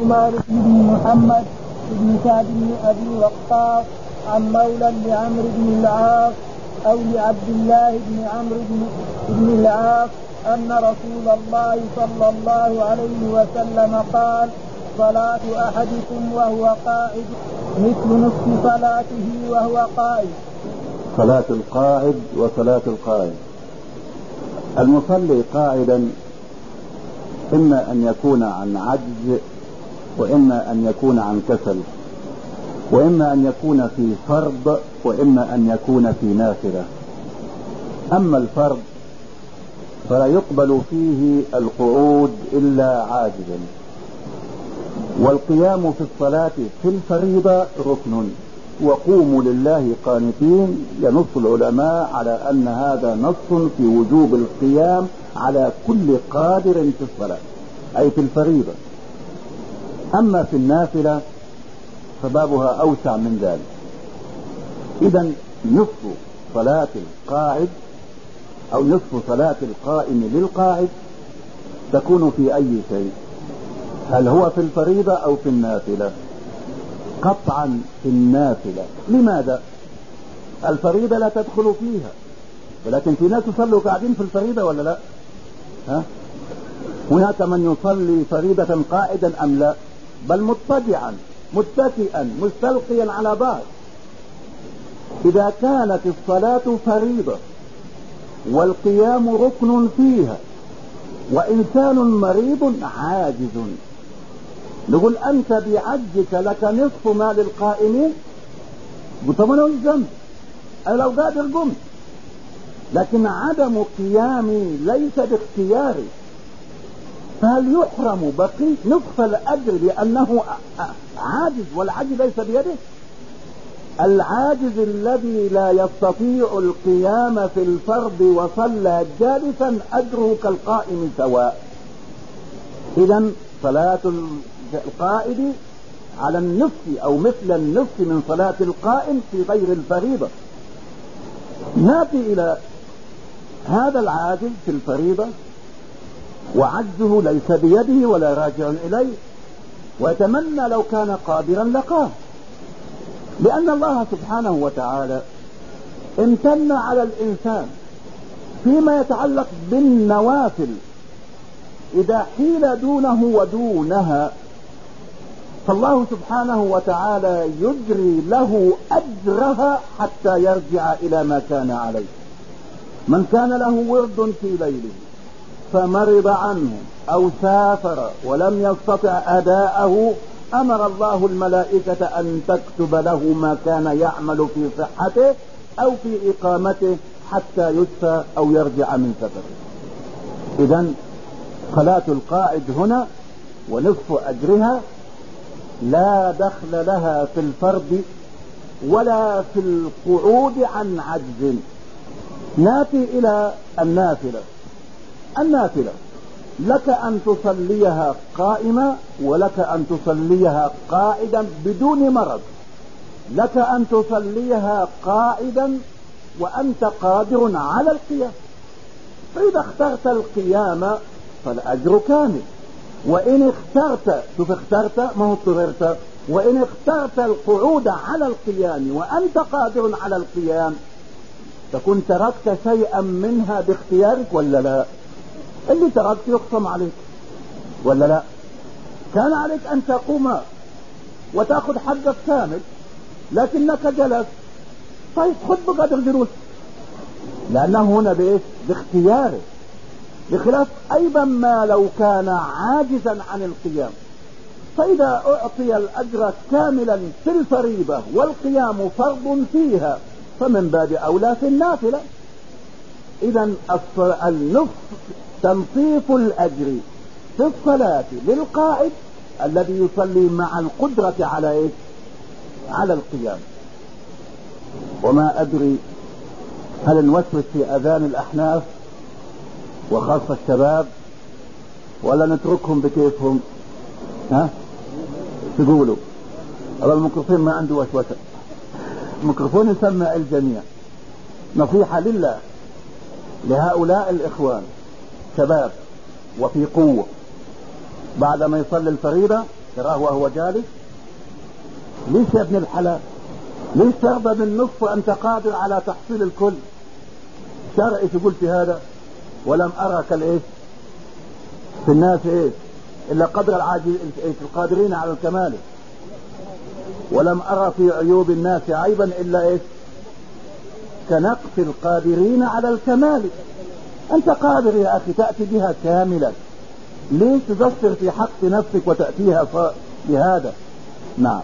مالك بن محمد بن سعد بن أبي وقاص عن مولى لعمرو بن العاص أو لعبد الله بن عمرو بن, العاص أن رسول الله صلى الله عليه وسلم قال صلاة أحدكم وهو قاعد مثل نصف صلاته وهو قائد. صلاة القاعد وصلاة القائد. المصلي قاعدا إما أن يكون عن عجز وإما أن يكون عن كسل وإما أن يكون في فرض وإما أن يكون في نافلة. أما الفرض فلا يقبل فيه القعود إلا عاجزا. والقيام في الصلاة في الفريضة ركن. وقوموا لله قانتين ينص العلماء على أن هذا نص في وجوب القيام على كل قادر في الصلاة أي في الفريضة. أما في النافلة فبابها أوسع من ذلك. اذا نصف صلاة القاعد أو نصف صلاة القائم للقاعد تكون في أي شيء. هل هو في الفريضة أو في النافلة؟ قطعا في النافلة. لماذا؟ الفريضة لا تدخل فيها. ولكن في ناس يصلوا قاعدين في الفريضة ولا لا؟ ها؟ هناك من يصلي فريضة قائدا أم لا؟ بل مضطجعا متكئا مستلقيا على بعض. إذا كانت الصلاة فريضة والقيام ركن فيها وإنسان مريض عاجز. نقول أنت بعجزك لك نصف ما للقائمين طب أنا الذنب؟ أنا لو قادر قمت. لكن عدم قيامي ليس باختياري. فهل يحرم بقي نصف الأجر لأنه عاجز والعجز ليس بيده؟ العاجز الذي لا يستطيع القيام في الفرض وصلى جالسا أجره كالقائم سواء. اذا صلاة القائد على النصف أو مثل النصف من صلاة القائم في غير الفريضة. نأتي إلى هذا العاجز في الفريضة وعجزه ليس بيده ولا راجع إليه. ويتمنى لو كان قادرا لقاه. لأن الله سبحانه وتعالى امتن على الإنسان فيما يتعلق بالنوافل. إذا حيل دونه ودونها فالله سبحانه وتعالى يجري له أجرها حتى يرجع إلى ما كان عليه. من كان له ورد في ليله. فمرض عنه أو سافر ولم يستطع أداءه أمر الله الملائكة أن تكتب له ما كان يعمل في صحته أو في إقامته حتى يشفى أو يرجع من سفره. اذا صلاة القائد هنا ونصف أجرها لا دخل لها في الفرد ولا في القعود عن عجز. ناتي إلى النافلة. النافلة. لك أن تصليها قائمة ولك أن تصليها قائدا بدون مرض. لك أن تصليها قائدا وأنت قادر على القيام. فإذا اخترت القيام فالأجر كامل. وإن اخترت شوف اخترت ما هو اضطررت. وإن اخترت القعود على القيام وأنت قادر على القيام تكون تركت شيئا منها باختيارك ولا لا؟ اللي تركت يقسم عليك. ولا لا؟ كان عليك أن تقوم وتأخذ حقك كامل لكنك جلست. طيب خذ بقدر جلوس. لأنه هنا بإيش؟ باختيارك بخلاف أيضا ما لو كان عاجزا عن القيام. فإذا أعطي الأجر كاملا في الفريضة والقيام فرض فيها فمن باب أولى في النافلة. اذا النصف تنصيف الأجر في الصلاة للقائد الذي يصلي مع القدرة على إيش؟ على القيام. وما أدري هل نوسوس في أذان الأحناف وخاصة الشباب ولا نتركهم بكيفهم؟ ها؟ تقولوا. هذا الميكروفون ما عنده وسوسة. الميكروفون يسمع الجميع. نصيحة لله لهؤلاء الإخوان. شباب وفي قوة. بعد ما يصلي الفريضة تراه وهو جالس ليش يا ابن الحلال؟ ليش ترضى بالنصف وأنت قادر على تحصيل الكل؟ شرع إيش قلت هذا؟ ولم ارك الإيش؟ في الناس إيش؟ إلا قدر العاجز القادرين على الكمال. ولم أرى في عيوب الناس عيبا إلا إيش؟ كنقص القادرين على الكمال. أنت قادر يا أخي تأتي بها كاملة ليش تقصر في حق نفسك وتأتيها بهذا؟ نعم.